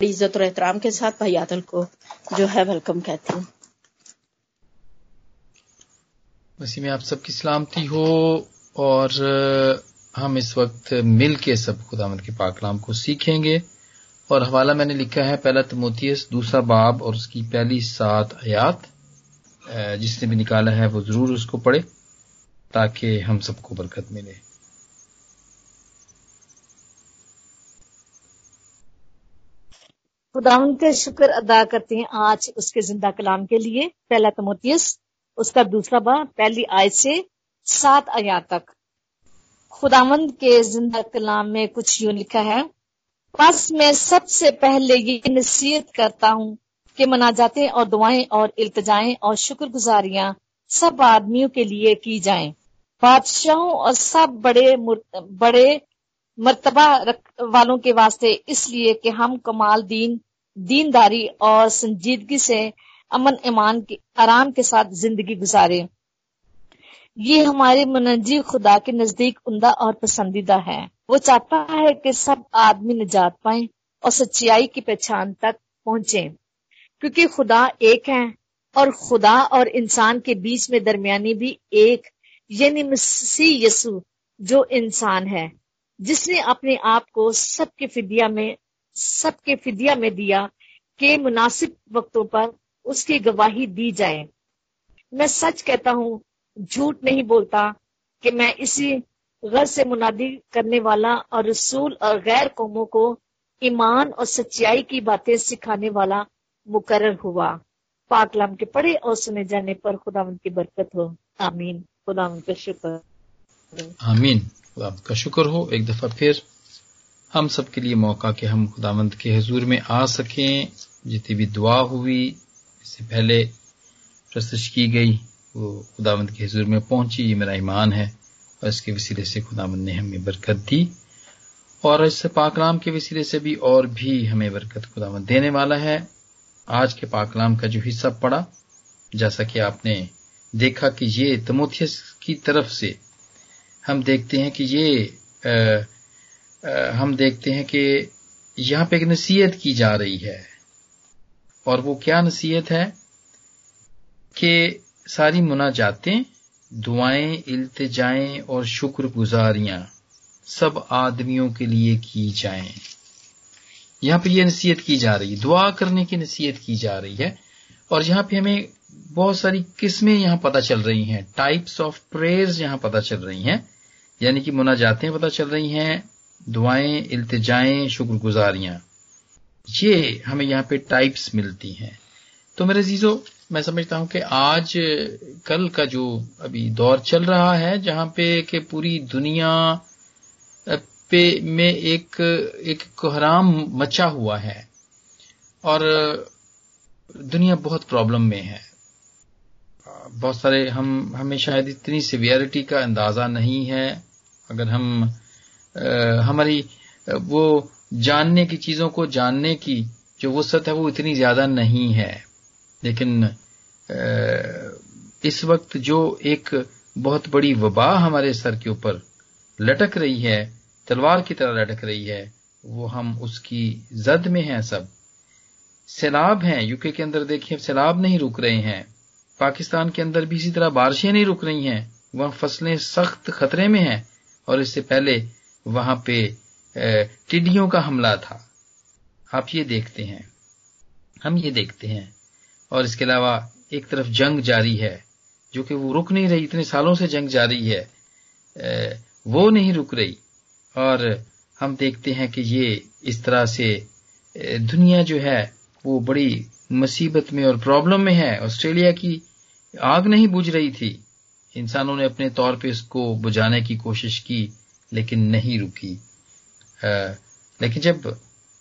इज़्ज़त और एहतराम के साथ भाई आदल को जो है वेलकम कहती हूँ। मसीह में आप सबकी सलामती हो और हम इस वक्त मिल के सब खुदामद के पाकलाम को सीखेंगे। और हवाला मैंने लिखा है पहला तमोतियस दूसरा बाब और उसकी पहली सात आयात। जिसने भी निकाला है वो ज़रूर उसको पढ़े ताकि हम सबको बरकत मिले। खुदावन के शुक्र अदा करते हैं आज उसके ज़िंदा कलाम के लिए, पहला तमोतियस उसका दूसरा बाब पहली आय से सात आयात तक। खुदावंद के ज़िंदा कलाम में कुछ यूँ लिखा है, बस मैं सबसे पहले ये नसीहत करता हूँ कि मनाजातें और दुआएँ और इल्तजाएँ और शुक्रगुजारियाँ सब आदमियों के लिए की जाएँ। बादशाहों और सब बड़े बड़े मर्तबा वालों के वास्ते इसलिए कि हम कमाल दीन दीनदारी और संजीदगी से अमन ईमान के, आराम के साथ ज़िंदगी गुजारे। ये हमारे मुनजी खुदा के नज़दीक उमदा और पसंदीदा है। वो चाहता है कि सब आदमी निजात पाए और सच्चाई की पहचान तक पहुँचे। क्योंकि खुदा एक है और खुदा और इंसान के बीच में दरमियानी भी एक, यानी मसीह यसु जो इंसान है, जिसने अपने आप को सबके फिदिया में सबके फिदिया में दिया के मुनासिब वक्तों पर उसकी गवाही दी जाए। मैं सच कहता हूँ, झूठ नहीं बोलता कि मैं इसी गज से मुनादी करने वाला और रसूल और गैर कौमों को ईमान और सच्चाई की बातें सिखाने वाला मुकर हुआ। पाकलाम के पढ़े और सुने जाने पर खुदा की बरकत हो। आमीन। खुदा का शुक्र। आमीन। खुदा का शुक्र हो। एक दफ़ा फिर हम सब के लिए मौका कि हम खुदावंत के हजूर में आ सकें। जितनी भी दुआ हुई इससे पहले प्रस्तुत की गई वो खुदावंद के हजूर में पहुँची ये मेरा ईमान है। और इसके वसीले से खुदावंद ने हमें बरकत दी। और इस पाकलाम के वसीले से भी और भी हमें बरकत खुदावंद देने वाला है। आज के पाकलाम का जो हिस्सा पड़ा जैसा कि आपने देखा कि ये तमोथियस की तरफ़ से हम देखते हैं कि ये आ, हम देखते हैं कि यहाँ पे एक नसीहत की जा रही है। और वो क्या नसीहत है? कि सारी मुनाजातें, दुआएँ, इल्तजाएँ और शुक्रगुजारियाँ सब आदमियों के लिए की जाएँ। यहाँ पर यह नसीहत की जा रही है। दुआ करने की नसीहत की जा रही है। और यहाँ पे हमें बहुत सारी किस्में यहाँ पता चल रही हैं। टाइप्स ऑफ़ प्रेयर्स यहाँ पता चल रही हैं। यानी कि मुनाजातें पता चल रही हैं। दुआएँ, इल्तजाएँ, शुक्रगुजारियाँ। ये हमें यहाँ पे टाइप्स मिलती हैं। तो मेरे जीजो मैं समझता हूँ कि आज, कल का जो अभी दौर चल रहा है, जहाँ पे कि पूरी दुनिया पे में एक एक कोहराम मचा हुआ है। और, दुनिया बहुत प्रॉब्लम में है। बहुत सारे हम, हमें शायद इतनी सिवियरिटी का अंदाज़ा नहीं है। अगर हम हमारी वो जानने की चीज़ों को जानने की जो वसत है वो इतनी ज़्यादा नहीं है। लेकिन इस वक्त जो एक बहुत बड़ी वबा हमारे सर के ऊपर लटक रही है, तलवार की तरह लटक रही है, वो हम उसकी जद में हैं सब। सैलाब हैं, यूके के अंदर देखिए, सैलाब नहीं रुक रहे हैं। पाकिस्तान के अंदर भी इसी तरह बारिशें नहीं रुक रही हैं। वहाँ फ़सलें सख्त खतरे में हैं और इससे पहले वहाँ पे टिड्डियों का हमला था। आप ये देखते हैं। हम ये देखते हैं। और इसके अलावा एक तरफ़ जंग जारी है, जो कि वो रुक नहीं रही, इतने सालों से जंग जारी है। वो नहीं रुक रही। और हम देखते हैं कि ये इस तरह से दुनिया जो है, वो बड़ी मुसीबत में और प्रॉब्लम में है। ऑस्ट्रेलिया की आग नहीं बुझ रही थी। इंसानों ने अपने तौर पे इसको बुझाने की कोशिश की। लेकिन नहीं रुकी। लेकिन जब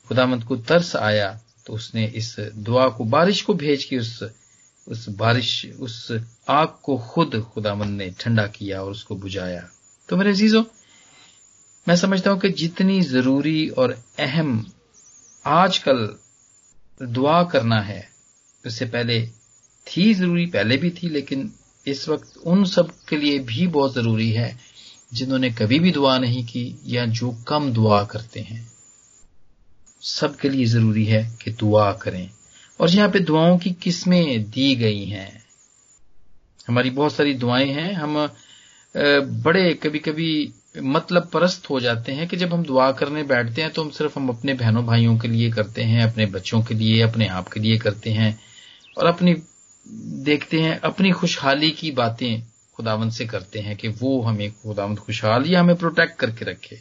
खुदामंद को तरस आया तो उसने इस दुआ को, बारिश को भेज के उस उस बारिश, उस आग को खुद खुदामंद ने ठंडा किया और उसको बुझाया। तो मेरे अजीजों, मैं समझता हूँ कि जितनी ज़रूरी और अहम आजकल दुआ करना है, उससे पहले थी ज़रूरी, पहले भी थी, लेकिन इस वक्त उन सब के लिए भी बहुत ज़रूरी है। जिन्होंने कभी भी दुआ नहीं की या जो कम दुआ करते हैं। सबके लिए ज़रूरी है कि दुआ करें। और यहाँ पे दुआओं की किस्में दी गई हैं। हमारी बहुत सारी दुआएँ हैं। हम बड़े कभी कभी मतलब परस्त हो जाते हैं कि जब हम दुआ करने बैठते हैं तो हम सिर्फ़ हम अपने बहनों भाइयों के लिए करते हैं, अपने बच्चों के लिए, अपने आप के लिए करते हैं। और अपनी, देखते हैं, अपनी खुशहाली की बातें खुदावंत से करते हैं कि वो हमें खुदावंत खुशहाल या हमें प्रोटेक्ट करके रखे।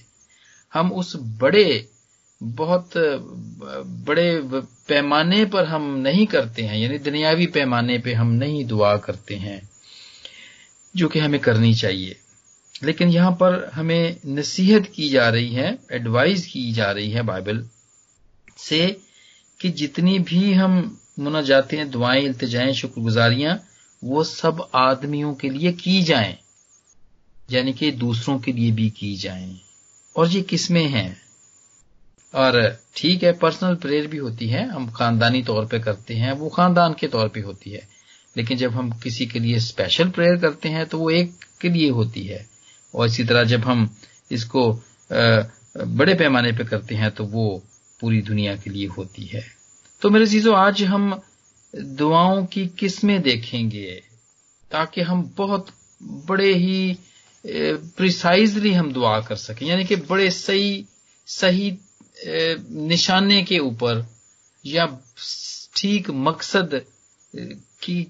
हम उस बड़े, बहुत, बड़े पैमाने पर हम नहीं करते हैं, यानी दुनियावी पैमाने पे हम नहीं दुआ करते हैं, जो कि हमें करनी चाहिए। लेकिन यहाँ पर हमें नसीहत की जा रही है एडवाइस की जा रही है बाइबल से कि जितनी भी हम मुनाजाते हैं दुआएँ, इल्तजाएँ, शुक्रगुजारियाँ वो सब आदमियों के लिए की जाएँ, यानी कि दूसरों के लिए भी की जाएँ। और ये किस्में हैं? और ठीक है पर्सनल प्रेयर भी होती है, हम खानदानी तौर पे करते हैं, वो खानदान के तौर पे होती है। लेकिन जब हम किसी के लिए स्पेशल प्रेयर करते हैं तो वो एक के लिए होती है। और इसी तरह जब हम इसको बड़े पैमाने पे करते हैं तो वो पूरी दुनिया के लिए होती है। तो मेरे चीज़ों, आज हम दुआओं की किस्में देखेंगे, ताकि हम बहुत बड़े ही प्रिसाइजली हम दुआ कर सकें। यानी कि बड़े सही सही निशाने के ऊपर या ठीक मकसद की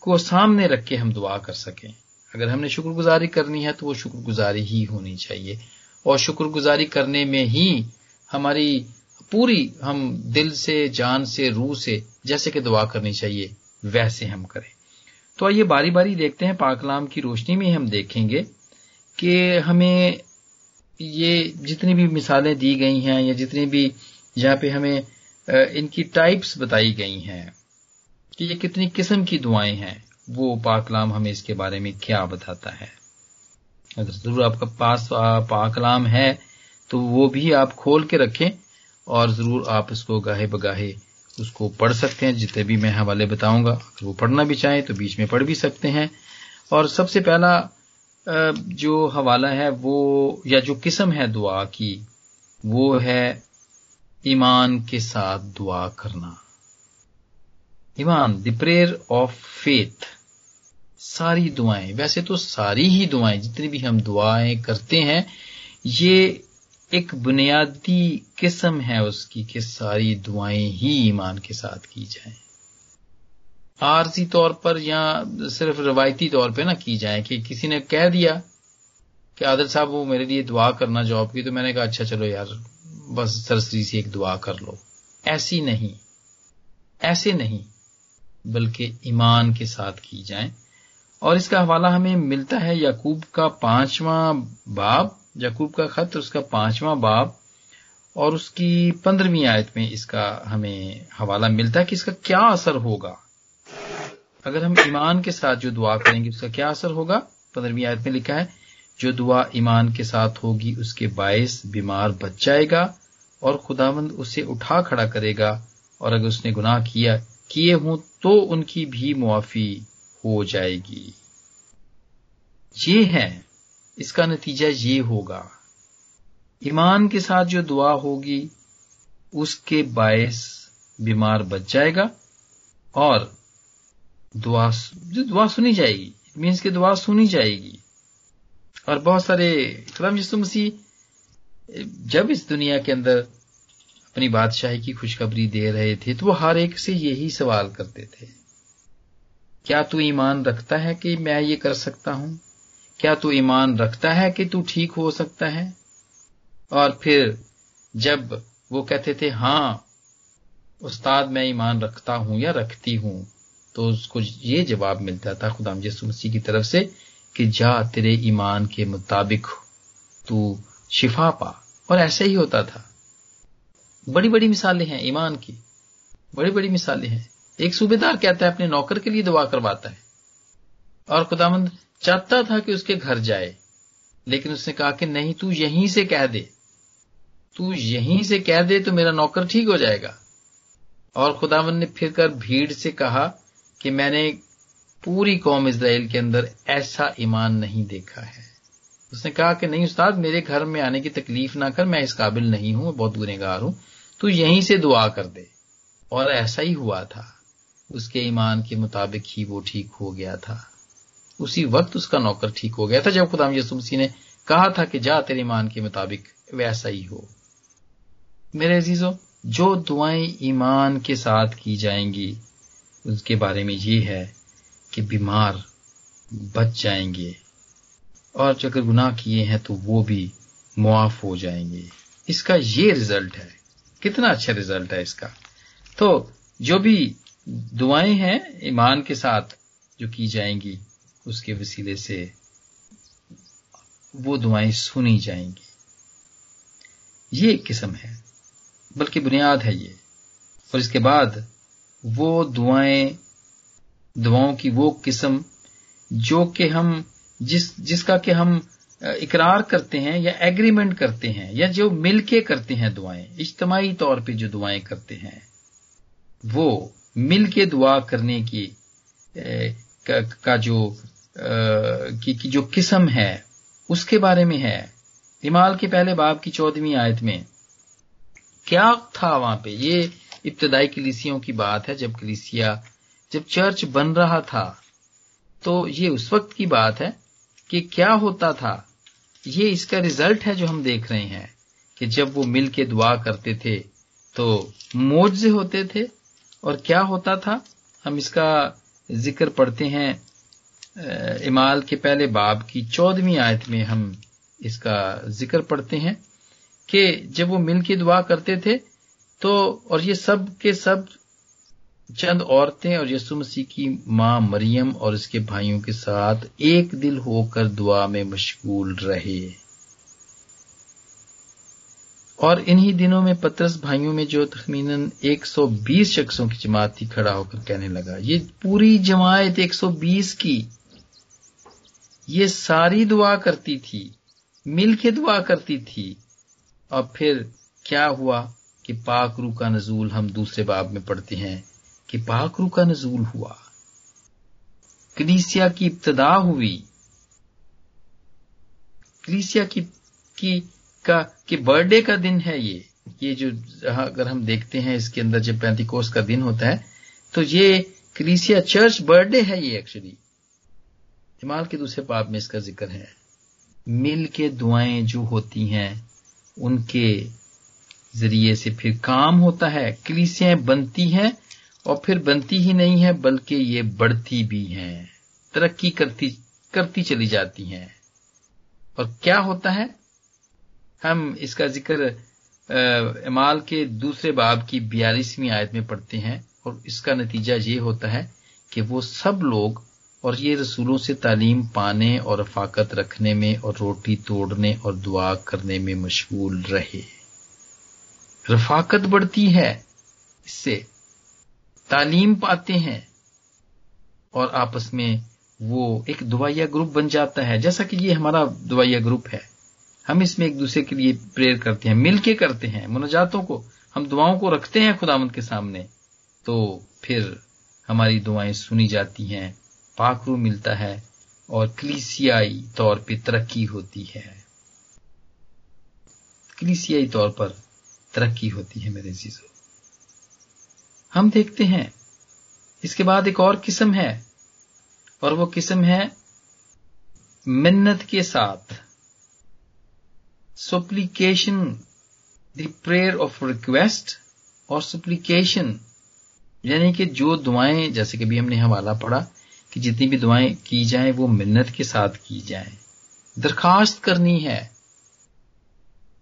को सामने रख के हम दुआ कर सकें। अगर हमने शुक्रगुजारी करनी है तो वो शुक्रगुजारी ही होनी चाहिए। और शुक्रगुजारी करने में ही हमारी पूरी, हम दिल से, जान से, रूह से जैसे कि दुआ करनी चाहिए, वैसे हम करें। तो आइए बारी बारी देखते हैं, पाकलाम की रोशनी में हम देखेंगे कि हमें ये जितनी भी मिसालें दी गई हैं, या जितनी भी जहाँ पे हमें इनकी टाइप्स बताई गई हैं, कि ये कितनी किस्म की दुआएँ हैं, वो पाकलाम हमें इसके बारे में क्या बताता है। अगर ज़रूर आपका पास पाकलाम है तो वो भी आप खोल के रखें, और ज़रूर आप इसको गाहे बगाहे उसको पढ़ सकते हैं, जितने भी मैं हवाले बताऊँगा। अगर वो पढ़ना भी चाहें तो बीच में पढ़ भी सकते हैं। और सबसे पहला जो हवाला है वो, या जो किस्म है दुआ की, वो है ईमान के साथ दुआ करना। ईमान द प्रेयर ऑफ़ फेथ सारी दुआएँ। वैसे तो सारी ही दुआएँ, जितनी भी हम दुआएँ करते हैं, ये एक बुनियादी किस्म है उसकी कि सारी दुआएँ ही ईमान के साथ की जाएँ। आरजी तौर पर या सिर्फ़ रवायती तौर पे ना की जाए कि किसी ने कह दिया कि आदर साहब, वो मेरे लिए दुआ करना जॉब की तो मैंने कहा अच्छा चलो यार, बस सरसरी से एक दुआ कर लो। ऐसी नहीं, ऐसे नहीं, बल्कि ईमान के साथ की जाए। और इसका हवाला हमें मिलता है याकूब का पांचवा बाब याकूब का खत, उसका पांचवा बाब और उसकी पंद्रहवीं आयत में इसका हमें हवाला मिलता है कि इसका क्या असर होगा। अगर हम ईमान के साथ जो दुआ करेंगे, उसका क्या असर होगा? पंद्रहवीं आयत में लिखा है, जो दुआ ईमान के साथ होगी, उसके बायस बीमार बच जाएगा और खुदावंद उसे उठा खड़ा करेगा और अगर उसने गुनाह किया, किए हों तो उनकी भी मुआफी हो जाएगी। ये है इसका नतीजा ये होगा। ईमान के साथ जो दुआ होगी, उसके बायस बीमार बच जाएगा और दुआ, जो दुआ सुनी जाएगी मीन्स की दुआ सुनी जाएगी। और बहुत सारे खुदाम यसु मसीह, जब इस दुनिया के अंदर अपनी बादशाही की खुशखबरी दे रहे थे तो वो हर एक से यही सवाल करते थे। क्या तू ईमान रखता है कि मैं ये कर सकता हूँ? क्या तू ईमान रखता है कि तू ठीक हो सकता है? और फिर जब वो कहते थे, हाँ, उस्ताद, मैं ईमान रखता हूँ या रखती हूँ तो उसको ये जवाब मिलता था खुदाम यसु मसीह की तरफ़ से कि जा, तेरे ईमान के मुताबिक तू शिफा पा। और ऐसे ही होता था। बड़ी बड़ी मिसालें हैं ईमान की। बड़ी बड़ी मिसालें हैं। एक सूबेदार कहता है, अपने नौकर के लिए दुआ करवाता है। और खुदामंद चाहता था कि उसके घर जाए, लेकिन उसने कहा कि नहीं, तू यहीं से कह दे। तू यहीं से कह दे तो मेरा नौकर ठीक हो जाएगा। और खुदावन ने फिर कर भीड़ से कहा कि मैंने पूरी कौम इसराइल के अंदर ऐसा ईमान नहीं देखा है। उसने कहा कि नहीं उस्ताद, मेरे घर में आने की तकलीफ़ ना कर, मैं इस काबिल नहीं हूँ बहुत गुनेगार हूँ। तू यहीं से दुआ कर दे। और ऐसा ही हुआ था। उसके ईमान के मुताबिक ही वो ठीक हो गया था। उसी वक्त उसका नौकर ठीक हो गया था जब खुदाम यसु मसीह ने कहा था कि जा, तेरे ईमान के मुताबिक वैसा ही हो। मेरे अजीजों, जो दुआएँ ईमान के साथ की जाएँगी, उसके बारे में ये है कि बीमार बच जाएँगे और जो अगर गुनाह किए हैं तो वो भी मुआफ हो जाएँगे। इसका ये रिज़ल्ट है। कितना अच्छा रिज़ल्ट है इसका। तो जो भी दुआएँ हैं ईमान के साथ जो की जाएँगी उसके वसीले से वो दुआएँ सुनी जाएँगी। ये एक किस्म है बल्कि बुनियाद है ये। और इसके बाद वो दुआएँ दुआओं की वो किस्म जो कि हम जिस जिसका कि हम इकरार करते हैं या एग्रीमेंट करते हैं या जो मिलके करते हैं दुआएँ इज्तमाही तौर पे जो दुआएँ करते हैं वो मिलके दुआ करने की का, का जो की, की जो किस्म है उसके बारे में है। इमाल के पहले बाब की चौदहवीं आयत में क्या था वहाँ पे? ये इब्तदाई कलीसियों की बात है जब कलीसिया जब चर्च बन रहा था तो ये उस वक्त की बात है कि क्या होता था। ये इसका रिज़ल्ट है जो हम देख रहे हैं कि जब वो मिल के दुआ करते थे तो मोजे होते थे और क्या होता था? हम इसका ज़िक्र पढ़ते हैं इमाल के पहले बाब की चौदहवीं आयत में हम इसका ज़िक्र पढ़ते हैं कि जब वो मिल के दुआ करते थे तो और ये सब के सब चंद औरतें और यसु मसीह की माँ मरियम और इसके भाइयों के साथ एक दिल होकर दुआ में मशगूल रहे। और इन्हीं दिनों में पत्रस भाइयों में जो तखमीनन 120 शख्सों की जमात थी, खड़ा होकर कहने लगा, ये पूरी जमात 120 की ये सारी दुआ करती थी मिल के दुआ करती थी। और फिर क्या हुआ कि पाकरू का नजूल हम दूसरे बाब में पढ़ते हैं कि पाकरू का नजूल हुआ। कलीसिया की इब्तदा हुई। कलीसिया की की, का, कि बर्थडे का दिन है ये। ये जो अगर हम देखते हैं इसके अंदर जब पैंतीकोस का दिन होता है तो ये कलीसिया चर्च बर्थडे है ये एक्चुअली इमाल के दूसरे पाप में इसका ज़िक्र है। मिल के दुआएँ जो होती हैं, उनके ज़रिए से फिर काम होता है कलीसियाँ बनती हैं और फिर बनती ही नहीं है, बल्कि ये बढ़ती भी हैं, तरक्की करती करती चली जाती हैं। और क्या होता है? हम इसका ज़िक्र इमाल के दूसरे बाब की बयालीसवीं आयत में पढ़ते हैं और इसका नतीजा ये होता है कि वो सब लोग और ये रसूलों से तालीम पाने और रफाकत रखने में और रोटी तोड़ने और दुआ करने में मशगूल रहे। रफाकत बढ़ती है इससे। तालीम पाते हैं और आपस में वो एक दुआया ग्रुप बन जाता है। जैसा कि ये हमारा दुआया ग्रुप है। हम इसमें एक दूसरे के लिए प्रेयर करते हैं, मिलके करते हैं, मुनाजातों को, हम दुआओं को रखते हैं खुदामंद के सामने। तो फिर हमारी दुआएँ सुनी जाती हैं पाखरू मिलता है और कलीसियाई तौर पर तरक्की होती है। कलीसियाई तौर पर तरक्की होती है मेरे जीजो हम देखते हैं, इसके बाद एक और किस्म है, और वो किस्म है मिन्नत के साथ। Supplication the prayer of request और सुप्लीकेशन यानी कि जो दुआएँ, जैसे कि भी हमने हवाला पढ़ा कि जितनी भी दुआएँ की जाएँ, वो मिन्नत के साथ की जाएँ। दरखास्त करनी है।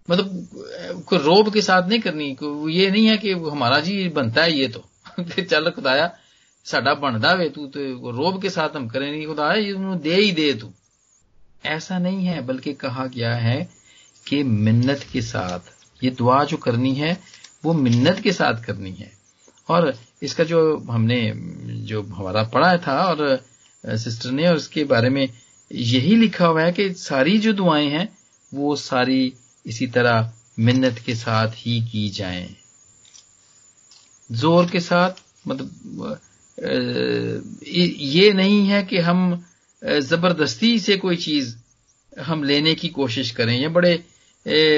मतलब कोई रोब के साथ नहीं करनी। ये नहीं है कि हमारा जी बनता है ये तो। चल खुदाया, साडा बनता वे तू तो रोब के साथ हम करें नहीं। खुदाया दे ही दे तू। ऐसा नहीं है, बल्कि कहा गया है कि मिन्नत के साथ, ये दुआ जो करनी है, वो मिन्नत के साथ करनी है। और इसका जो हमने, जो हमारा पढ़ा था और सिस्टर ने और इसके बारे में यही लिखा हुआ है कि सारी जो दुआएँ हैं, वो सारी इसी तरह मिन्नत के साथ ही की जाएँ। ज़ोर के साथ मतलब ये नहीं है कि हम ज़बरदस्ती से कोई चीज़ हम लेने की कोशिश करें या बड़े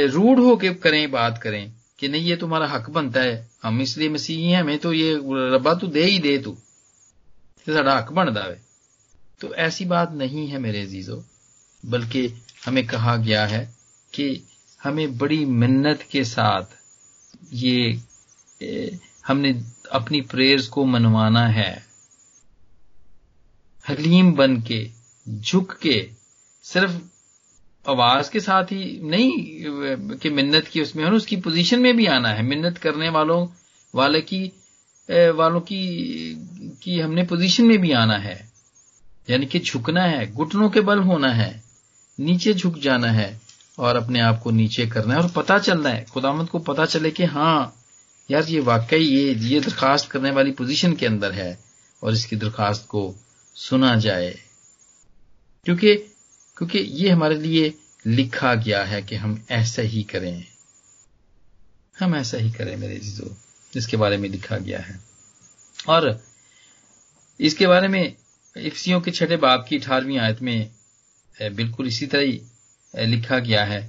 रूढ़ होके करें, बात करें। कि नहीं, ये तुम्हारा हक बनता है। हम इसलिए मसीही हैं, हमें तो ये रब्बा तू दे ही दे तू। साड़ा हक बनता है। तो ऐसी बात नहीं है मेरे अजीजों, बल्कि हमें कहा गया है कि हमें बड़ी मिन्नत के साथ ये हमने अपनी प्रेयर्स को मनवाना है। हलीम बन के, झुक के, सिर्फ़ आवाज़ के साथ ही नहीं, कि मिन्नत की उसमें, और उसकी पोजीशन में भी आना है। मिन्नत करने वालों, वाले की वालों की की हमने पोजीशन में भी आना है। यानी कि झुकना है, घुटनों के बल होना है, नीचे झुक जाना है, और अपने आप को नीचे करना है, और पता चलना है। खुदामंद को पता चले कि हाँ यार ये वाकई ये ये दरखास्त करने वाली पोजीशन के अंदर है, और इसकी दरखास्त को सुना जाए। क्योंकि क्योंकि ये हमारे लिए लिखा गया है कि हम ऐसा ही करें। हम ऐसा ही करें मेरे जीजो, जिसके बारे में लिखा गया है। और इसके बारे में इफ्सियों के छठे बाप की अठारहवीं आयत में बिल्कुल इसी तरह ही लिखा गया है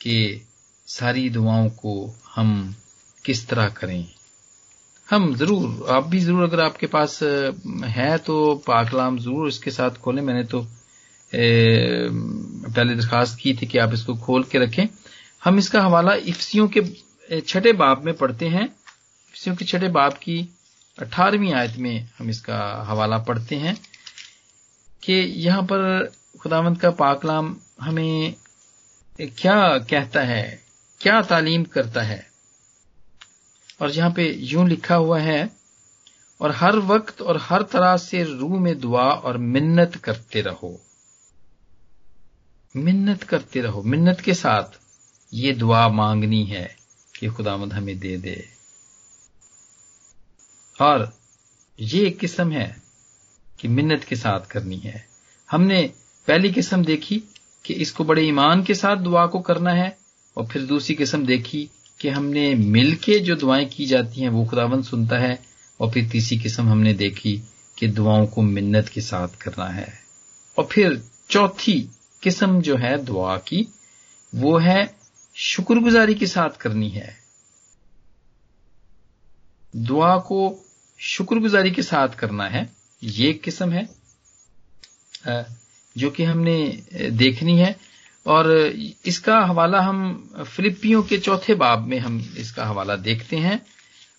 कि सारी दुआओं को हम किस तरह करें। हम ज़रूर, आप भी ज़रूर अगर आपके पास है तो पाकलाम ज़रूर इसके साथ खोलें। मैंने तो पहले दरखास्त की थी कि आप इसको खोल के रखें। हम इसका हवाला इफ्सियों के छठे बाप में पढ़ते हैं। इफ्सियों के छठे बाप की अठारहवीं आयत में हम इसका हवाला पढ़ते हैं कि यहाँ पर खुदावंत का पाकलाम हमें क्या कहता है, क्या तालीम करता है। और यहाँ पे यूँ लिखा हुआ है, और हर वक्त और हर तरह से रूह में दुआ और मिन्नत करते रहो। मिन्नत करते रहो। मिन्नत के साथ ये दुआ मांगनी है कि खुदामद हमें दे दे। और ये एक किस्म है कि मिन्नत के साथ करनी है। हमने पहली किस्म देखी कि इसको बड़े ईमान के साथ दुआ को करना है और फिर दूसरी किस्म देखी कि हमने मिल के जो दुआएँ की जाती हैं वो खुदावंद सुनता है और फिर तीसरी किस्म हमने देखी कि दुआओं को मिन्नत के साथ करना है। और फिर चौथी किस्म जो है दुआ की, वो है शुक्रगुजारी के साथ करनी है। दुआ को शुक्रगुजारी के साथ करना है, ये किस्म है जो कि हमने देखनी है। और इसका हवाला हम फिलिपियों के चौथे बाब में हम इसका हवाला देखते हैं।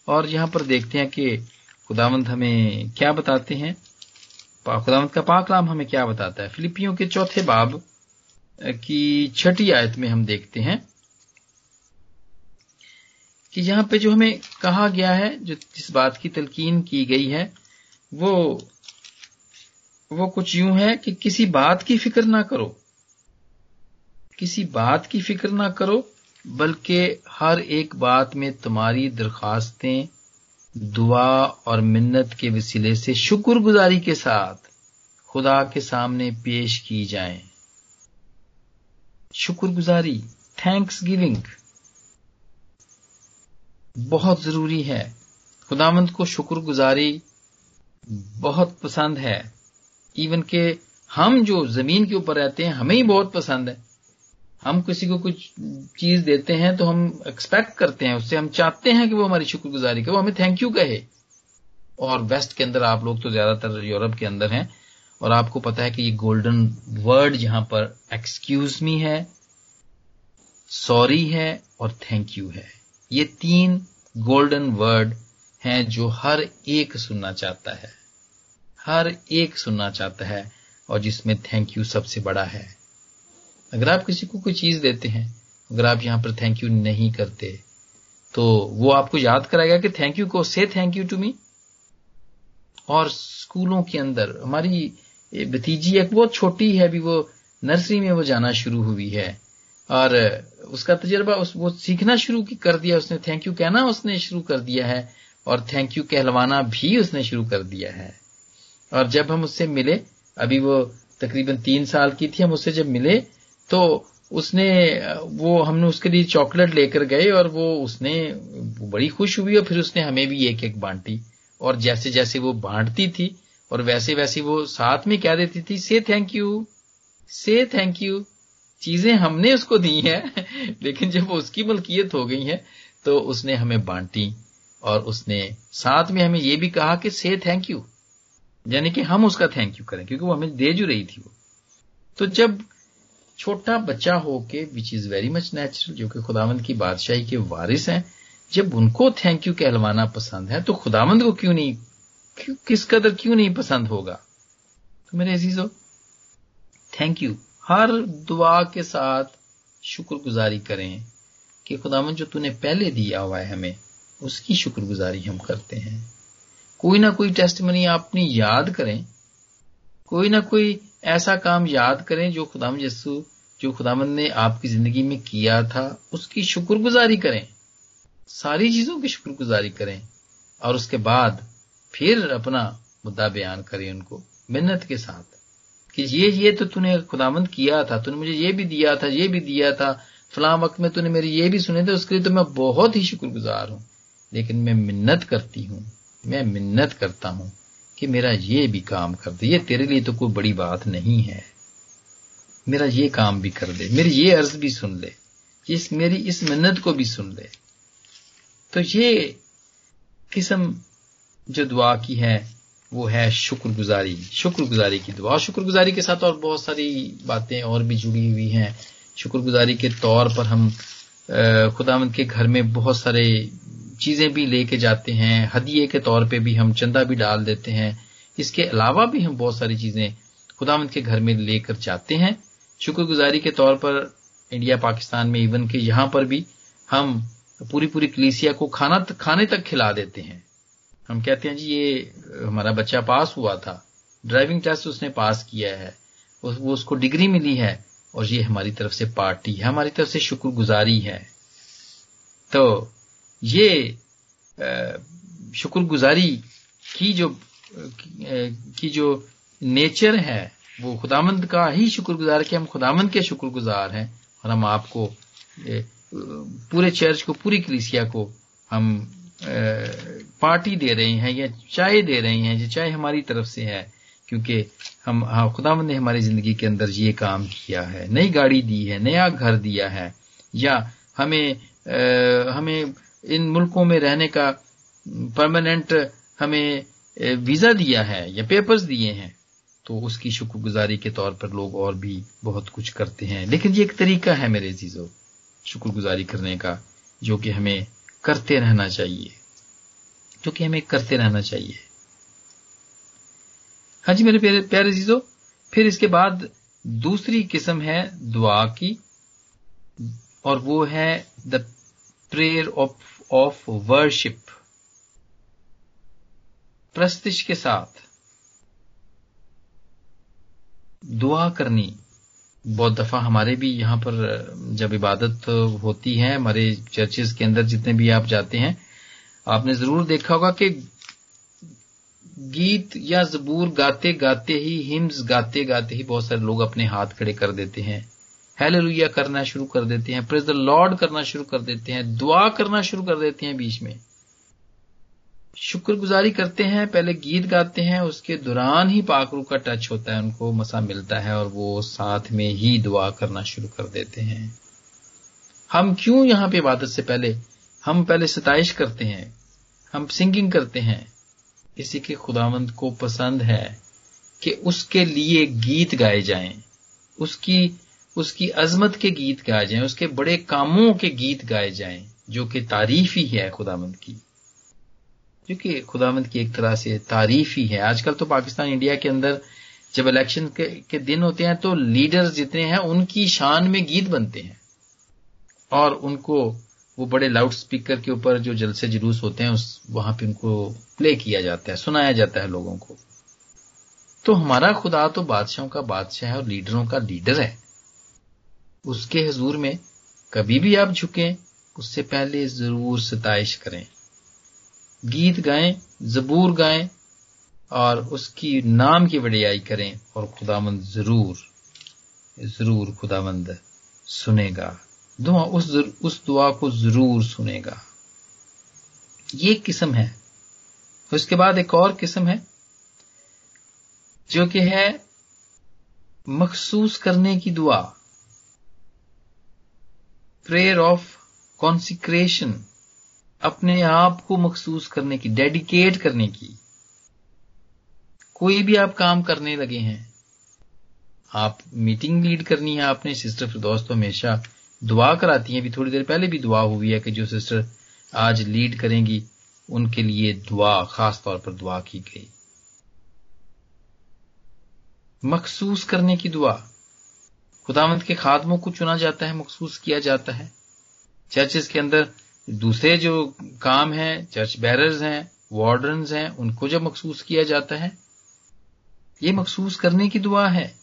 और यहाँ पर देखते हैं कि खुदावंत हमें क्या बताते हैं। खुदावंत का पाकलाम हमें क्या बताता है? फिलिपियों के चौथे बाब की छठी आयत में हम देखते हैं कि यहाँ पे जो हमें कहा गया है, जो जिस बात की तलकीन की गई है, वो वो कुछ यूँ है कि किसी बात की फ़िक्र ना करो। किसी बात की फ़िक्र ना करो, बल्कि हर एक बात में तुम्हारी दरखास्तें, दुआ और मिन्नत के वसीले से शुक्रगुजारी के साथ खुदा के सामने पेश की जाएँ। शुक्रगुजारी थैंक्स गिविंग बहुत ज़रूरी है। खुदामंद को शुक्रगुजारी बहुत पसंद है। इवन के हम जो ज़मीन के ऊपर रहते हैं, हमें ही बहुत पसंद है। हम किसी को कुछ चीज़ देते हैं तो हम एक्सपेक्ट करते हैं, उससे हम चाहते हैं कि वो हमारी शुक्रगुजारी करे, वो हमें थैंक यू कहे। और वेस्ट के अंदर आप लोग तो ज़्यादातर यूरोप के अंदर हैं और आपको पता है कि ये गोल्डन वर्ड यहाँ पर एक्सक्यूज मी है सॉरी है और थैंक यू है। ये तीन गोल्डन वर्ड हैं जो हर एक सुनना चाहता है। हर एक सुनना चाहता है और जिसमें थैंक यू सबसे बड़ा है। अगर आप किसी को कोई चीज़ देते हैं, अगर आप यहाँ पर थैंक यू नहीं करते तो वो आपको याद कराएगा कि थैंक यू को से थैंक यू टू मी और स्कूलों के अंदर, हमारी भतीजी एक बहुत छोटी है, अभी वो नर्सरी में वो जाना शुरू हुई है। और उसका तजर्बा, उस, वो सीखना शुरू कर दिया उसने थैंक यू कहना उसने शुरू कर दिया है, और थैंक यू कहलवाना भी उसने शुरू कर दिया है। और जब हम उससे मिले, अभी वो तकरीबन तीन साल की थी, हम उससे जब मिले तो उसने, वो हमने उसके लिए चॉकलेट लेकर गए, और वो उसने बड़ी खुश हुई, और फिर उसने हमें भी एक एक बांटी। और जैसे जैसे वो बांटती थी और वैसे वैसे वो साथ में क्या देती थी? Say thank you say thank you चीज़ें हमने उसको दी हैं, लेकिन जब उसकी मलकियत हो गई है तो उसने हमें बांटी और उसने साथ में हमें यह भी कहा कि से थैंक यू यानी कि हम उसका थैंक यू करें, क्योंकि वो हमें दे जो रही थी वो। तो जब छोटा बच्चा हो के which is very much natural जो कि खुदावंद की बादशाही के वारिस हैं, जब उनको थैंक यू कहलवाना पसंद है तो खुदावंद को क्यों नहीं क्यों, किस कदर क्यों नहीं पसंद होगा? तो मेरे अजीजो थैंक यू हर दुआ के साथ शुक्रगुजारी करें कि खुदावंद जो तूने पहले दिया हुआ है हमें उसकी शुक्रगुजारी हम करते हैं। कोई ना कोई टेस्ट मनी आप अपनी याद करें। कोई ना कोई ऐसा काम याद करें जो खुदाम यसु जो खुदामंद ने आपकी ज़िंदगी में किया था उसकी शुक्रगुजारी करें। सारी चीज़ों की शुक्रगुजारी करें। और उसके बाद फिर अपना मुद्दा बयान करें उनको, मिन्नत के साथ। कि ये ये तो तूने खुदामंद किया था, तूने मुझे ये भी दिया था, ये भी दिया था, फलां वक्त में तूने मेरी ये भी सुने थे, उसके लिए तो मैं बहुत ही शुक्रगुजार हूँ। लेकिन मैं मिन्नत करती हूँ, मैं मिन्नत करता हूँ कि मेरा ये भी काम कर दे। ये तेरे लिए तो कोई बड़ी बात नहीं है। मेरा ये काम भी कर दे, मेरी ये अर्ज़ भी सुन ले, इस, मेरी इस मिन्नत को भी सुन ले। तो ये किस्म जो दुआ की है, वो है शुक्रगुजारी। शुक्रगुजारी की दुआ। शुक्रगुजारी के साथ और बहुत सारी बातें और भी जुड़ी हुई हैं। शुक्रगुजारी के तौर पर हम खुदामंद के घर में बहुत सारे चीज़ें भी लेके जाते हैं। हदिये के तौर पे भी हम चंदा भी डाल देते हैं। इसके अलावा भी हम बहुत सारी चीज़ें खुदामंद के घर में लेकर जाते हैं। शुक्रगुजारी के तौर पर इंडिया, पाकिस्तान में, इवन के यहाँ पर भी हम पूरी पूरी कलीसिया को खाना, खाने तक खिला देते हैं। हम कहते हैं जी ये हमारा बच्चा पास हुआ था। ड्राइविंग टेस्ट उसने पास किया है। उस, वो उसको डिग्री मिली है और ये हमारी तरफ़ से पार्टी है हमारी तरफ़ से शुक्रगुजारी है। तो ये शुक्रगुजारी की जो की जो नेचर है वो खुदामंद का ही शुक्रगुजार कि हम खुदामंद के शुक्रगुजार हैं और हम आपको पूरे चर्च को पूरी कलिसिया को हम पार्टी दे रहे हैं या चाय दे रहे हैं ये चाय हमारी तरफ़ से है क्योंकि हम हाँ खुदामंद ने हमारी ज़िंदगी के अंदर ये काम किया है नई गाड़ी दी है नया घर दिया है या हमें आ, हमें इन मुल्कों में रहने का परमानेंट हमें वीज़ा दिया है या पेपर्स दिए हैं तो उसकी शुक्रगुजारी के तौर पर लोग और भी बहुत कुछ करते हैं। लेकिन ये एक तरीका है मेरे चीज़ों शुक्रगुजारी करने का जो कि हमें करते रहना चाहिए। जो कि हमें करते रहना चाहिए। हाँ जी मेरे प्यारे प्यारे चीज़ों फिर इसके बाद दूसरी किस्म है दुआ की, और वो है the prayer of of worship प्रस्तिश के साथ दुआ करनी। बहुत दफ़ा हमारे भी यहाँ पर, जब इबादत होती है, हमारे चर्चेज के अंदर जितने भी आप जाते हैं, आपने ज़रूर देखा होगा कि गीत या जबूर गाते गाते ही हिम्स गाते गाते ही बहुत सारे लोग अपने हाथ खड़े कर देते हैं। हेलेलुया करना शुरू कर देते हैं प्रेज द लॉर्ड करना शुरू कर देते हैं, दुआ करना शुरू कर देते हैं बीच में। शुक्रगुजारी करते हैं, पहले गीत गाते हैं, उसके दौरान ही पाकरू का टच होता है, उनको मसा मिलता है और वो साथ में ही दुआ करना शुरू कर देते हैं। हम क्यों यहाँ पे इबादत से पहले, हम पहले सताइश करते हैं, हम सिंगिंग करते हैं। इसी के खुदावंद को पसंद है कि उसके लिए गीत गाए जाएँ, उसकी उसकी अजमत के गीत गाए जाएँ, उसके बड़े कामों के गीत गाए जाएँ, जो कि तारीफ़ ही है खुदामंद की। क्योंकि खुदामंद की एक तरह से तारीफ़ ही है। आजकल तो पाकिस्तान इंडिया के अंदर जब इलेक्शन के, के दिन होते हैं तो लीडर्स जितने हैं उनकी शान में गीत बनते हैं। और उनको वो बड़े लाउड स्पीकर के ऊपर जो जलसे जुलूस होते हैं उस वहाँ पे उनको प्ले किया जाता है सुनाया जाता है लोगों को। तो हमारा खुदा तो बादशाहों का बादशाह है और लीडरों का लीडर है। उसके हजूर में कभी भी आप झुकें उससे पहले ज़रूर सताइश करें। गीत गाएँ, जबूर गाएँ और उसकी नाम की वडियाई करें और खुदामंद ज़रूर ज़रूर खुदामंद सुनेगा। दुआ उस उस दुआ को ज़रूर सुनेगा। ये किस्म है। उसके बाद एक और किस्म है, जो कि है मखसूस करने की दुआ। प्रेयर ऑफ़ कॉन्सिक्रेशन अपने आप को मखसूस करने की, डेडिकेट करने की। कोई भी आप काम करने लगे हैं, आप मीटिंग लीड करनी है आपने, सिस्टर फिरदौस तो हमेशा दुआ कराती हैं। अभी थोड़ी देर पहले भी दुआ हुई है कि जो सिस्टर आज लीड करेंगी, उनके लिए दुआ, खास तौर पर दुआ की गई। मखसूस करने की दुआ। खुदावंत के खादमों को चुना जाता है, मखसूस किया जाता है। चर्चेस के अंदर दूसरे जो काम है चर्च बैरर्स हैं वार्डन हैं, उनको जब मखसूस किया जाता है, ये मखसूस करने की दुआ है।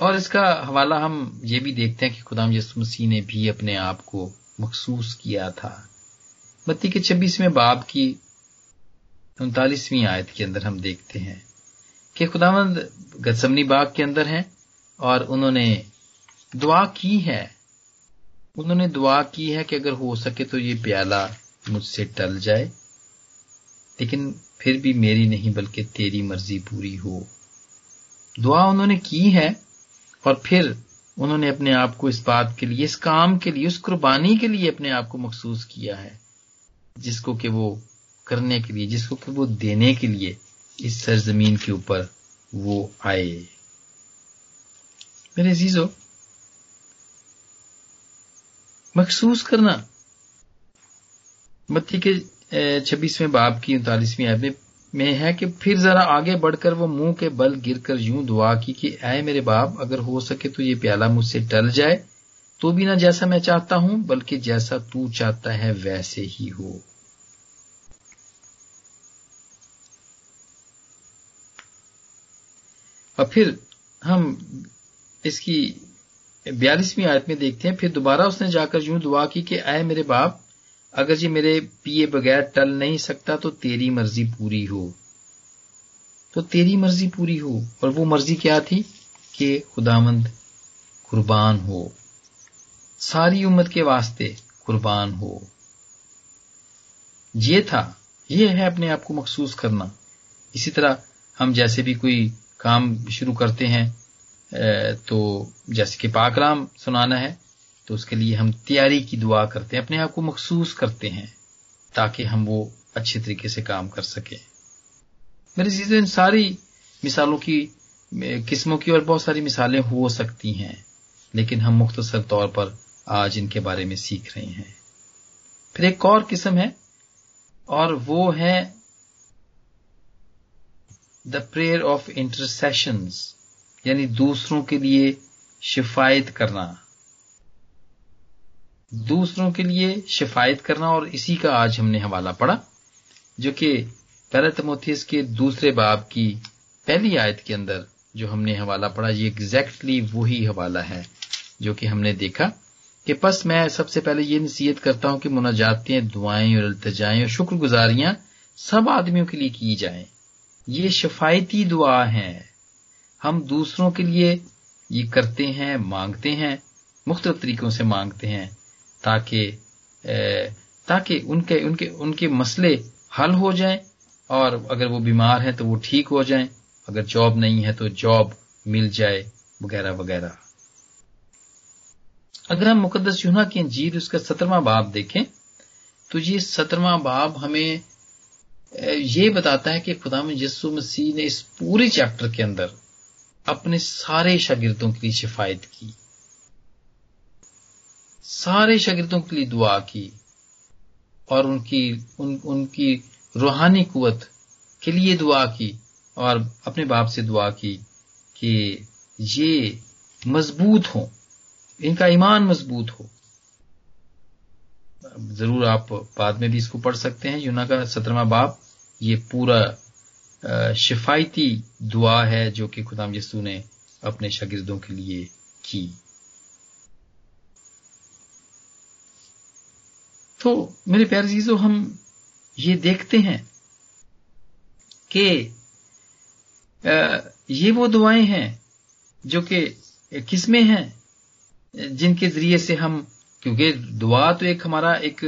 और इसका हवाला हम ये भी देखते हैं कि खुदाम यसु मसीह ने भी अपने आप को मखसूस किया था। बत्ती के छब्बीसवें बाब की उनतालीसवीं आयत के अंदर हम देखते हैं कि खुदावंद गदसमनी बाग के अंदर हैं और उन्होंने दुआ की है। उन्होंने दुआ की है कि अगर हो सके तो ये प्याला मुझसे टल जाए। लेकिन फिर भी मेरी नहीं, बल्कि तेरी मर्ज़ी पूरी हो। दुआ उन्होंने की है और फिर उन्होंने अपने आप को इस बात के लिए, इस काम के लिए, उस कुर्बानी के लिए अपने आप को महसूस किया है, जिसको कि वो करने के लिए, जिसको कि वो देने के लिए इस सरजमीन के ऊपर वो आए। मेरे जीजो मखसूस करना। मत्ती के छब्बीसवें बाब की उनतालीसवीं आयत में है कि फिर जरा आगे बढ़कर वो मुँह के बल गिरकर यूँ दुआ की कि आए मेरे बाप, अगर हो सके तो ये प्याला मुझसे टल जाए तो भी ना जैसा मैं चाहता हूँ, बल्कि जैसा तू चाहता है वैसे ही हो। और फिर हम इसकी बयालीसवीं आयत में देखते हैं, फिर दोबारा उसने जाकर यूँ दुआ की कि आए मेरे बाप, अगर ये मेरे पिए बगैर टल नहीं सकता तो तेरी मर्ज़ी पूरी हो। तो तेरी मर्ज़ी पूरी हो, और वो मर्ज़ी क्या थी? कि खुदामंद कुर्बान हो। सारी उम्मत के वास्ते कुर्बान हो। ये था, ये है अपने आप को मखसूस करना। इसी तरह हम जैसे भी कोई काम शुरू करते हैं तो जैसे कि पाकलाम सुनाना है तो उसके लिए हम तैयारी की दुआ करते हैं, अपने आप को मखसूस करते हैं, ताकि हम वो अच्छे तरीके से काम कर सके। मेरी चीज़ें इन सारी मिसालों की किस्मों की और बहुत सारी मिसालें हो सकती हैं, लेकिन हम मुख्तसर तौर पर आज इनके बारे में सीख रहे हैं। फिर एक और किस्म है, और वो है, द प्रेयर ऑफ़ इंटरसेशंस। यानी दूसरों के लिए शिफायत करना। दूसरों के लिए शिफायत करना और इसी का आज हमने हवाला पढ़ा, जो कि पहले तमोथियस के दूसरे बाब की पहली आयत के अंदर जो हमने हवाला पढ़ा, ये एग्जैक्टली वही हवाला है जो कि हमने देखा कि बस मैं सबसे पहले ये नसीहत करता हूँ कि मुनाजातें, दुआएँ और अल्तजाएँ और शुक्रगुजारियाँ सब आदमियों के लिए की जाएँ। ये शफायती दुआ है। हम दूसरों के लिए ये करते हैं, मांगते हैं, मुख्तलिफ़ तरीकों से मांगते हैं, ताकि ताकि उनके उनके उनके मसले हल हो जाएँ और अगर वो बीमार हैं तो वो ठीक हो जाएँ, अगर जॉब नहीं है तो जॉब मिल जाए, वगैरह वगैरह। अगर हम मुकदस यूना की अंजीर, उसका सत्रवा बाब देखें तो ये सत्रवा बाब हमें ये बताता है कि खुदा यसु मसीह ने इस पूरे चैप्टर के अंदर अपने सारे शागिर्दों के लिए शिफायत की। सारे शागिर्दों के लिए दुआ की और उनकी उन, उनकी रूहानी कुत के लिए दुआ की और अपने बाप से दुआ की कि ये मज़बूत हो इनका ईमान मज़बूत हो। ज़रूर आप बाद में भी इसको पढ़ सकते हैं। यूना का सत्रवा बाप ये पूरा शिफायती दुआ है जो कि खुदाम यसू ने अपने शागिर्दों के लिए की। तो मेरे प्यारे चीज़ों हम ये देखते हैं कि ये वो दुआएँ हैं जो कि किसमें हैं, जिनके ज़रिए से हम, क्योंकि दुआ तो एक हमारा एक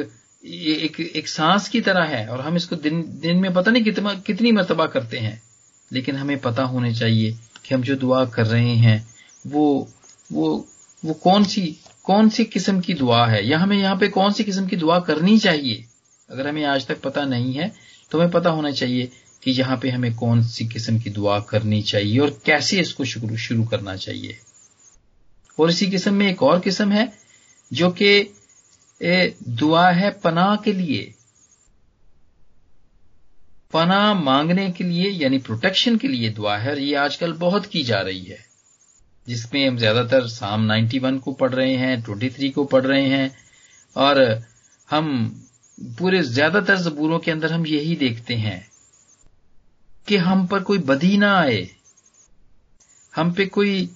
एक एक सांस की तरह है और हम इसको दिन दिन में पता नहीं कितना, कितनी मरतबा करते हैं, लेकिन हमें पता होने चाहिए कि हम जो दुआ कर रहे हैं, वो वो वो कौन सी कौन सी किस्म की दुआ है? या हमें यहाँ पे कौन सी किस्म की दुआ करनी चाहिए? अगर हमें आज तक पता नहीं है तो हमें पता होना चाहिए कि यहाँ पे हमें कौन सी किस्म की दुआ करनी चाहिए और कैसे इसको शुरू करना चाहिए। और इसी किस्म में एक और किस्म है, जो कि दुआ है पनाह के लिए। पना मांगने के लिए, यानी प्रोटेक्शन के लिए दुआ है, और ये आजकल बहुत की जा रही है। जिसमें हम ज़्यादातर साम 91 को पढ़ रहे हैं 23 को पढ़ रहे हैं, और हम पूरे ज़्यादातर जबूरों के अंदर हम यही देखते हैं कि हम पर कोई बदी ना आए, हम पे कोई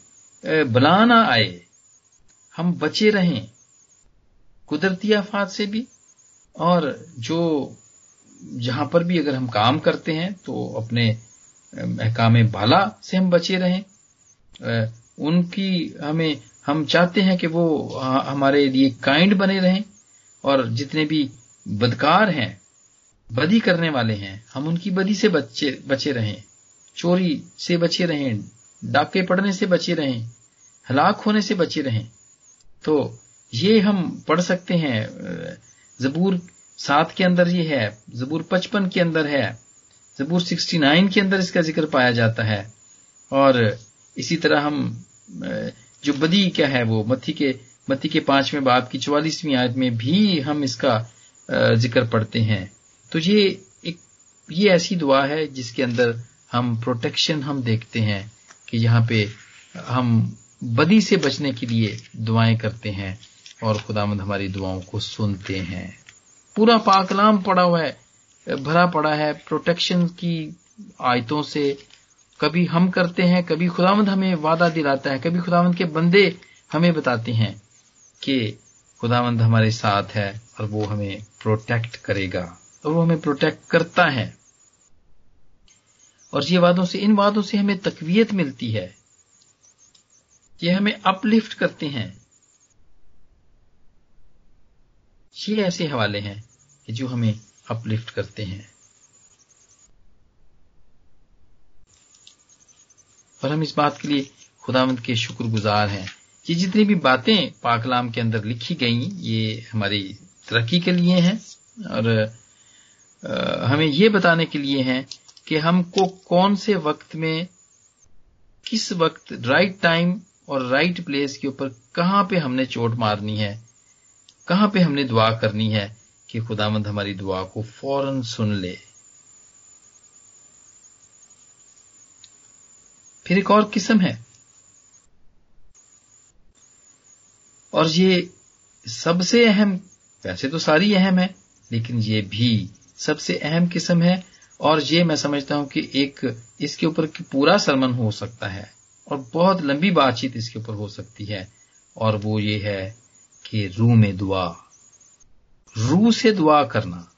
बला ना आए, हम बचे रहें। कुदरती आफात से भी, और जो जहाँ पर भी अगर हम काम करते हैं तो अपने महकाम बाला से हम बचे रहें। उनकी हमें, हम चाहते हैं कि वो हमारे लिए काइंड बने रहें, और जितने भी बदकार हैं, बदी करने वाले हैं, हम उनकी बदी से बचे बचे रहें। चोरी से बचे रहें, डाके पड़ने से बचे रहें, हलाक होने से बचे रहें। तो ये हम पढ़ सकते हैं जबूर सात के अंदर ये है, जबूर पचपन के अंदर है, जबूर सिक्सटी नाइन के अंदर इसका ज़िक्र पाया जाता है। और इसी तरह हम जो बदी क्या है वो मत्थी के मत्थी के पाँचवें बाब की चौवालीसवीं आयत में भी हम इसका ज़िक्र पढ़ते हैं। तो ये एक, ये ऐसी दुआ है जिसके अंदर हम प्रोटेक्शन हम देखते हैं कि यहाँ पे हम बदी से बचने के लिए दुआएँ करते हैं। और खुदामंद हमारी दुआओं को सुनते हैं। पूरा पाकलाम पड़ा हुआ है, भरा पड़ा है। प्रोटेक्शन की आयतों से कभी हम करते हैं, कभी खुदावंद हमें वादा दिलाता है, कभी खुदावंद के बंदे हमें बताते हैं कि खुदावंद हमारे साथ है और वो हमें प्रोटेक्ट करेगा और वो हमें प्रोटेक्ट करता है। और ये वादों से, इन वादों से हमें तकवीत मिलती है ये हमें अपलिफ्ट करते हैं। ये ऐसे हवाले हैं कि जो हमें अपलिफ्ट करते हैं। और हम इस बात के लिए खुदावंद के शुक्रगुजार हैं ये जितनी भी बातें पाकलाम के अंदर लिखी गई, ये हमारी तरक्की के लिए हैं और हमें ये बताने के लिए हैं कि हमको कौन से वक्त में, किस वक्त राइट टाइम और राइट प्लेस के ऊपर कहाँ पे हमने चोट मारनी है। कहाँ पे हमने दुआ करनी है कि खुदामंद हमारी दुआ को फ़ौरन सुन ले? फिर एक और किस्म है। और ये सबसे अहम, वैसे तो सारी अहम है, लेकिन ये भी सबसे अहम किस्म है, और ये मैं समझता हूँ कि एक इसके ऊपर पूरा सरमन हो सकता है, और बहुत लंबी बातचीत इसके ऊपर हो सकती है, और वो ये है कि रू में दुआ। रू से दुआ करना।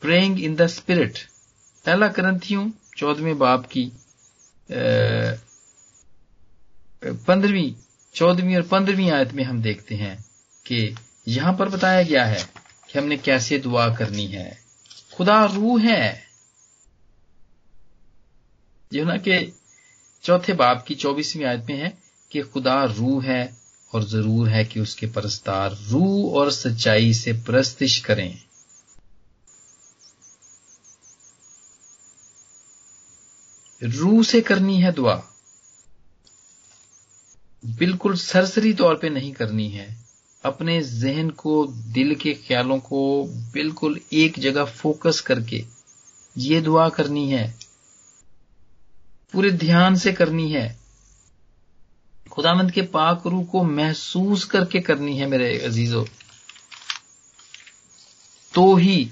प्रेइंग इन द स्पिरिट पहला ग्रंथियों, चौदहवें बाप की पंद्रहवीं, चौदहवीं और पंद्रहवीं आयत में हम देखते हैं कि यहाँ पर बताया गया है कि हमने कैसे दुआ करनी है। खुदा रूह है। जो ना कि चौथे बाप की चौबीसवीं आयत में है कि खुदा रूह है। और ज़रूर है कि उसके परस्तार रूह और सच्चाई से प्रस्तिश करें। रूह से करनी है दुआ। बिल्कुल सरसरी तौर पे नहीं करनी है। अपने जहन को, दिल के ख्यालों को बिल्कुल एक जगह फोकस करके ये दुआ करनी है। पूरे ध्यान से करनी है। खुदामंद के पाक रूह को महसूस करके करनी है मेरे अजीजों। तो ही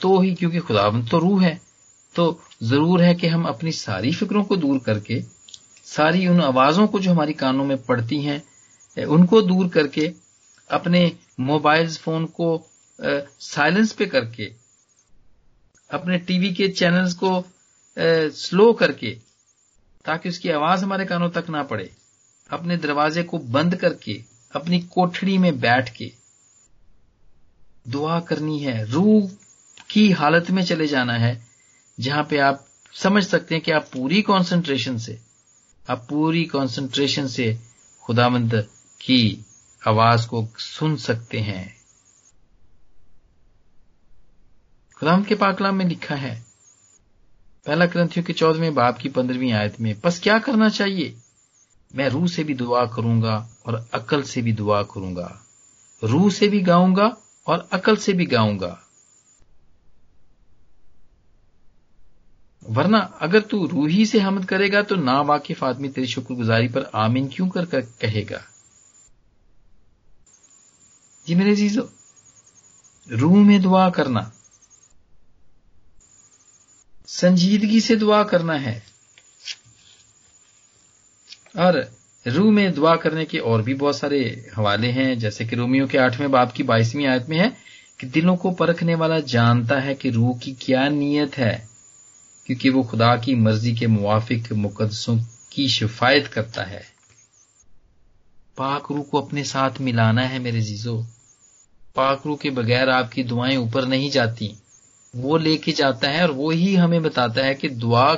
तो ही क्योंकि खुदावंत तो रूह है तो ज़रूर है कि हम अपनी सारी फिक्रों को दूर करके, सारी उन आवाजों को जो हमारी कानों में पड़ती हैं उनको दूर करके, अपने मोबाइल फ़ोन को साइलेंस पे करके, अपने टीवी के चैनल्स को स्लो करके ताकि उसकी आवाज़ हमारे कानों तक ना पड़े। अपने दरवाजे को बंद करके, अपनी कोठड़ी में बैठ के। दुआ करनी है, रूह की हालत में चले जाना है, जहाँ पे आप समझ सकते हैं कि आप पूरी कंसंट्रेशन से, आप पूरी कंसंट्रेशन से खुदामंद की आवाज़ को सुन सकते हैं। खुदाम के पाकलाम में लिखा है पहला ग्रंथियों के चौदहवें बाप की पंद्रहवीं आयत में बस क्या करना चाहिए? मैं रूह से भी दुआ करूँगा और अकल से भी दुआ करूँगा। रूह से भी गाऊँगा और अकल से भी गाऊँगा। वरना अगर तू रूही से हमद करेगा तो ना वाकिफ आदमी तेरी शुक्रगुजारी पर आमीन क्यों कर, कर कहेगा? जी मेरे जीजो रूह में दुआ करना संजीदगी से दुआ करना है। और रूह में दुआ करने के और भी बहुत सारे हवाले हैं, जैसे कि रोमियो के आठवें बाप की बाईसवीं आयत में है कि दिलों को परखने वाला जानता है कि रूह की क्या नीयत है, क्योंकि वो खुदा की मर्ज़ी के मुवाफिक मुकदसों की शिफायत करता है। पाक रूह को अपने साथ मिलाना है मेरे जीजो। पाक रूह के बगैर आपकी दुआएँ ऊपर नहीं जाती। वो लेके जाता है और वो ही हमें बताता है कि दुआ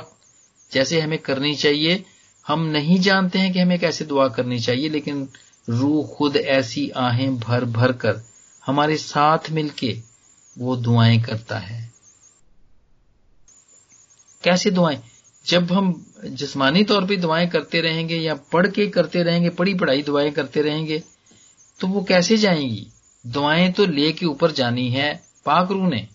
जैसे हमें करनी चाहिए। हम नहीं जानते हैं कि हमें कैसे दुआ करनी चाहिए, लेकिन रूह खुद ऐसी आहें भर भर कर हमारे साथ मिलके वो दुआएँ करता है। कैसे दुआएँ? जब हम जिस्मानी तौर पे दुआएँ करते रहेंगे या पढ़ के करते रहेंगे, पढ़ी पढ़ाई दुआएँ करते रहेंगे तो वो कैसे जाएँगी? दुआएँ तो लेके ऊपर जानी है पाकरू ने।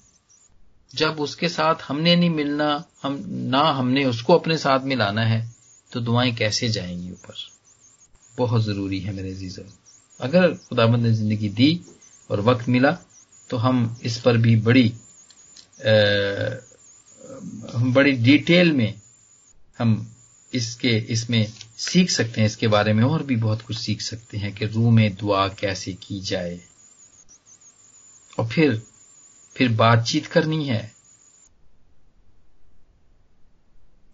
जब उसके साथ हमने नहीं मिलना हम ना हमने उसको अपने साथ मिलाना है तो दुआएँ कैसे जाएँगी ऊपर? बहुत ज़रूरी है मेरे जीजो अगर खुदाबंद ने ज़िंदगी दी और वक्त मिला तो हम इस पर भी बड़ी आ, बड़ी डिटेल में हम इसके इसमें सीख सकते हैं इसके बारे में और भी बहुत कुछ सीख सकते हैं कि रूह में दुआ कैसे की जाए। और फिर फिर बातचीत करनी है।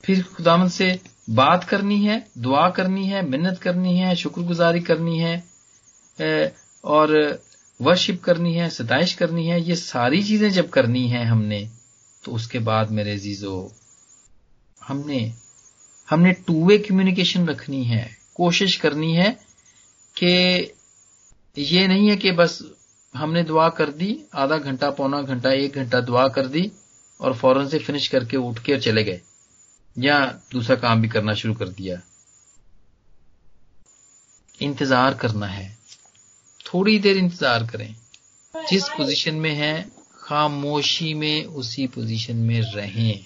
फिर खुदामन से बात करनी है, दुआ करनी है, मिन्नत करनी है, शुक्रगुजारी करनी है और वर्शिप करनी है सताइश करनी है, ये सारी चीज़ें जब करनी है हमने तो उसके बाद मेरे जीजो हमने हमने टू वे कम्युनिकेशन रखनी है। कोशिश करनी है कि ये नहीं है कि बस हमने दुआ कर दी, आधा घंटा पौना घंटा, एक घंटा दुआ कर दी और फ़ौरन से फिनिश करके उठ के और चले गए। या दूसरा काम भी करना शुरू कर दिया। इंतज़ार करना है। थोड़ी देर इंतज़ार करें। जिस पोजीशन में है, खामोशी में उसी पोजीशन में रहें।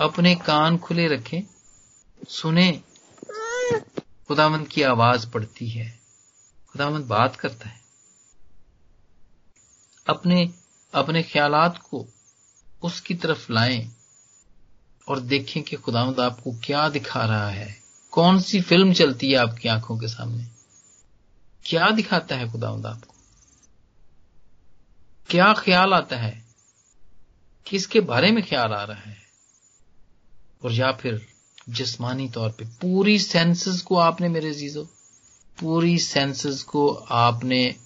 अपने कान खुले रखें। सुने। खुदामंद की आवाज़ पड़ती है। खुदामंद बात करता है। अपने अपने ख्यालात को उसकी तरफ़ लाएँ और देखें कि खुदामद आपको क्या दिखा रहा है। कौन सी फ़िल्म चलती है आपकी आँखों के सामने? क्या दिखाता है खुदामद आपको? क्या ख्याल आता है किसके बारे में ख्याल आ रहा है? और या फिर जिस्मानी तौर पे पूरी सेंसेस को आपने मेरे जीजो पूरी सेंसेस को आपने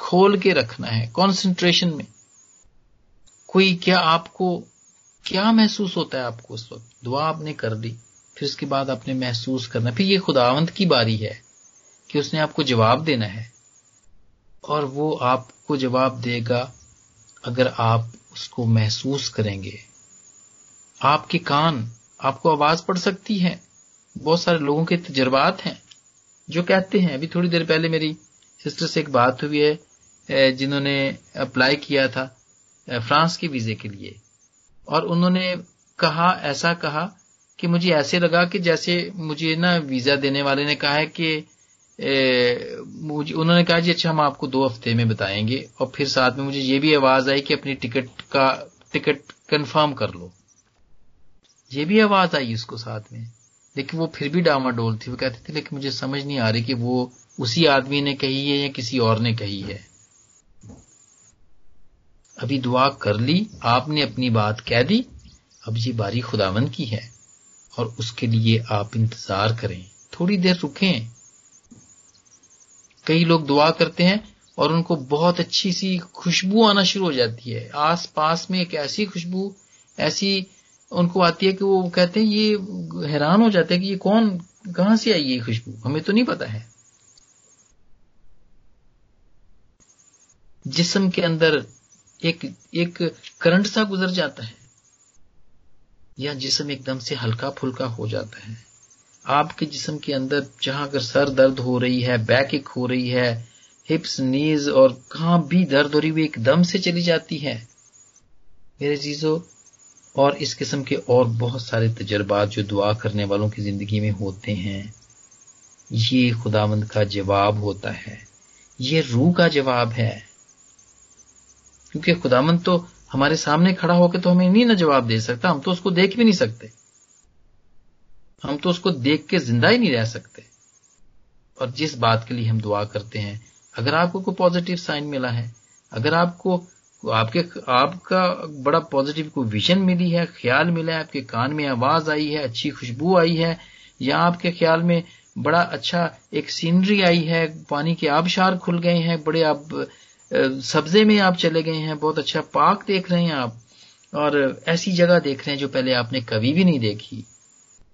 खोल के रखना है कंसंट्रेशन में। कोई क्या आपको, क्या महसूस होता है आपको उस वक्त? दुआ आपने कर दी, फिर उसके बाद आपने महसूस करना फिर ये खुदावंत की बारी है कि उसने आपको जवाब देना है। और वो आपको जवाब देगा अगर आप उसको महसूस करेंगे। आपके कान, आपको आवाज़ पड़ सकती है। बहुत सारे लोगों के तजर्बात हैं, जो कहते हैं, अभी थोड़ी देर पहले मेरी सिस्टर से एक बात हुई है जिन्होंने अप्लाई किया था फ्रांस के वीजे के लिए। और उन्होंने कहा, ऐसा कहा कि मुझे ऐसे लगा कि जैसे मुझे ना वीज़ा देने वाले ने कहा है कि मुझे, उन्होंने कहा जी अच्छा हम आपको दो हफ़्ते में बताएँगे और फिर साथ में मुझे ये भी आवाज़ आई कि अपनी टिकट का, टिकट कंफर्म कर लो। ये भी आवाज़ आई उसको साथ में। लेकिन वो फिर भी डामाडोल थी। वो कहते थे, लेकिन मुझे समझ नहीं आ रही कि वो उसी आदमी ने कही है या किसी और ने कही है। अभी दुआ कर ली, आपने अपनी बात कह दी, अब ये बारी खुदावंद की है, और उसके लिए आप इंतज़ार करें। थोड़ी देर रुकें। कई लोग दुआ करते हैं, और उनको बहुत अच्छी सी खुशबू आना शुरू हो जाती है। आस पास में एक ऐसी खुशबू, ऐसी उनको आती है कि वो कहते हैं, ये हैरान हो जाते हैं कि ये कौन, कहाँ से आई ये खुशबू? हमें तो नहीं पता है। जिसम के अंदर एक एक करंट सा गुजर जाता है। या जिसम एकदम से हल्का फुल्का हो जाता है। आपके जिसम के अंदर जहाँ अगर सर दर्द हो रही है, बैक एक हो रही है, हिप्स, नीज और कहाँ भी दर्द हो रही हुई एकदम से चली जाती है। मेरे चीज़ों और इस किस्म के और बहुत सारे तजर्बात जो दुआ करने वालों की ज़िंदगी में होते हैं, ये खुदावंद का जवाब होता है। ये रूह का जवाब है। क्योंकि खुदामन तो हमारे सामने खड़ा होकर तो हमें नहीं ना जवाब दे सकता, हम तो उसको देख भी नहीं सकते। हम तो उसको देख के ज़िंदा ही नहीं रह सकते। और जिस बात के लिए हम दुआ करते हैं, अगर आपको कोई पॉजिटिव साइन मिला है, अगर आपको, आपके, आपका बड़ा पॉजिटिव कोई विजन मिली है, ख्याल मिला है, आपके कान में आवाज़ आई है, अच्छी खुशबू आई है, या आपके ख्याल में बड़ा अच्छा एक सीनरी आई है, पानी के आबशार खुल गए हैं, बड़े आप सब्जे में आप चले गए हैं, बहुत अच्छा पार्क देख रहे हैं आप, और ऐसी जगह देख रहे हैं जो पहले आपने कभी भी नहीं देखी।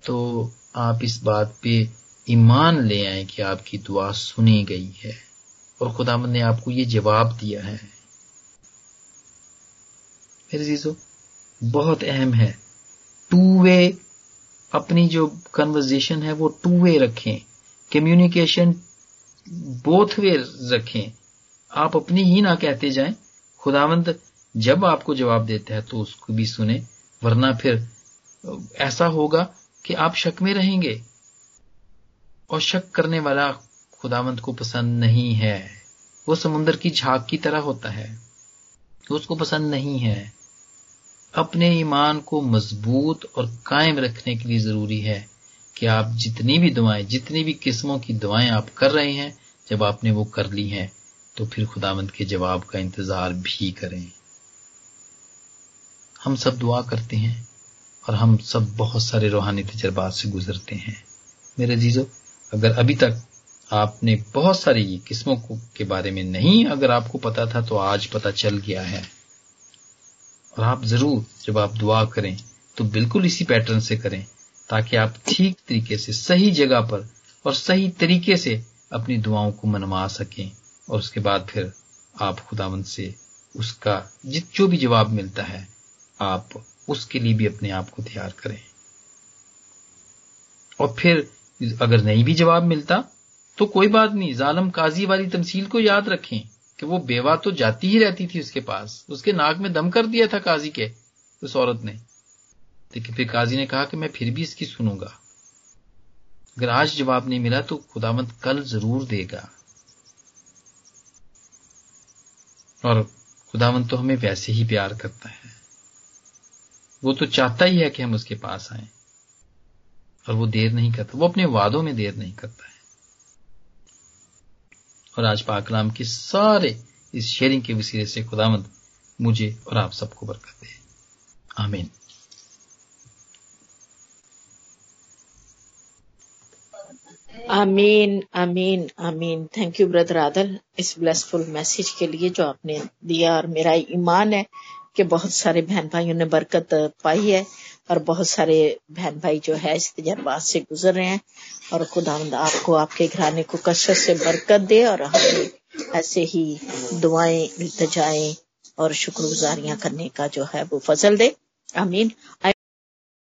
तो आप इस बात पे ईमान ले आए कि आपकी दुआ सुनी गई है, और खुदामंद ने आपको ये जवाब दिया है। मेरे जीजो, बहुत अहम है टू वे अपनी जो कन्वर्जेशन है वो टू वे रखें कम्युनिकेशन बोथ वे रखें। आप अपनी ही ना कहते जाएँ। खुदावंद जब आपको जवाब देता है तो उसको भी सुने, वरना फिर ऐसा होगा कि आप शक में रहेंगे। और शक करने वाला खुदावंत को पसंद नहीं है। वो समुन्द्र की झाग की तरह होता है। उसको पसंद नहीं है। अपने ईमान को मज़बूत और कायम रखने के लिए ज़रूरी है कि आप जितनी भी दुआएँ, जितनी भी किस्मों की दुआएँ आप कर रहे हैं, जब आपने वो कर ली हैं तो फिर खुदामंद के जवाब का इंतज़ार भी करें। हम सब दुआ करते हैं और हम सब बहुत सारे रूहानी तजर्बात से गुजरते हैं। मेरे जीजो अगर अभी तक आपने बहुत सारी किस्मों को के बारे में नहीं अगर आपको पता था तो आज पता चल गया है। और आप ज़रूर जब आप दुआ करें तो बिल्कुल इसी पैटर्न से करें, ताकि आप ठीक तरीके से, सही जगह पर और सही तरीके से अपनी दुआओं को मनवा सकें। और उसके बाद फिर आप खुदावंद से उसका जित जो भी जवाब मिलता है, आप उसके लिए भी अपने आप को तैयार करें। और फिर अगर नहीं भी जवाब मिलता तो कोई बात नहीं, जालम काजी वाली तमसील को याद रखें कि वो बेवा तो जाती ही रहती थी उसके पास। उसके नाक में दम कर दिया था काजी के, उस औरत ने। लेकिन फिर काजी ने कहा कि मैं फिर भी इसकी सुनूँगा। अगर आज जवाब नहीं मिला तो खुदामंद कल ज़रूर देगा। और खुदावन तो हमें वैसे ही प्यार करता है। वो तो चाहता ही है कि हम उसके पास आए। और वो देर नहीं करता। वो अपने वादों में देर नहीं करता है। और आज पाकलाम के सारे इस शेयरिंग के वसीले से खुदामंद मुझे और आप सबको बरकत दे। आमीन। आमीन आमीन आमीन थैंक यू ब्रदर आदल इस ब्लेसफुल मैसेज के लिए जो आपने दिया और मेरा ईमान है कि बहुत सारे बहन भाइयों ने बरकत पाई है और बहुत सारे बहन भाई जो है इस तजर्बात से गुजर रहे हैं और खुदा आपको आपके घराने को कसरत से बरकत दे और हमें ऐसे ही दुआएँ इल्तजाएँ और शुक्रगुजारियाँ करने का जो है वो फजल दे। आमीन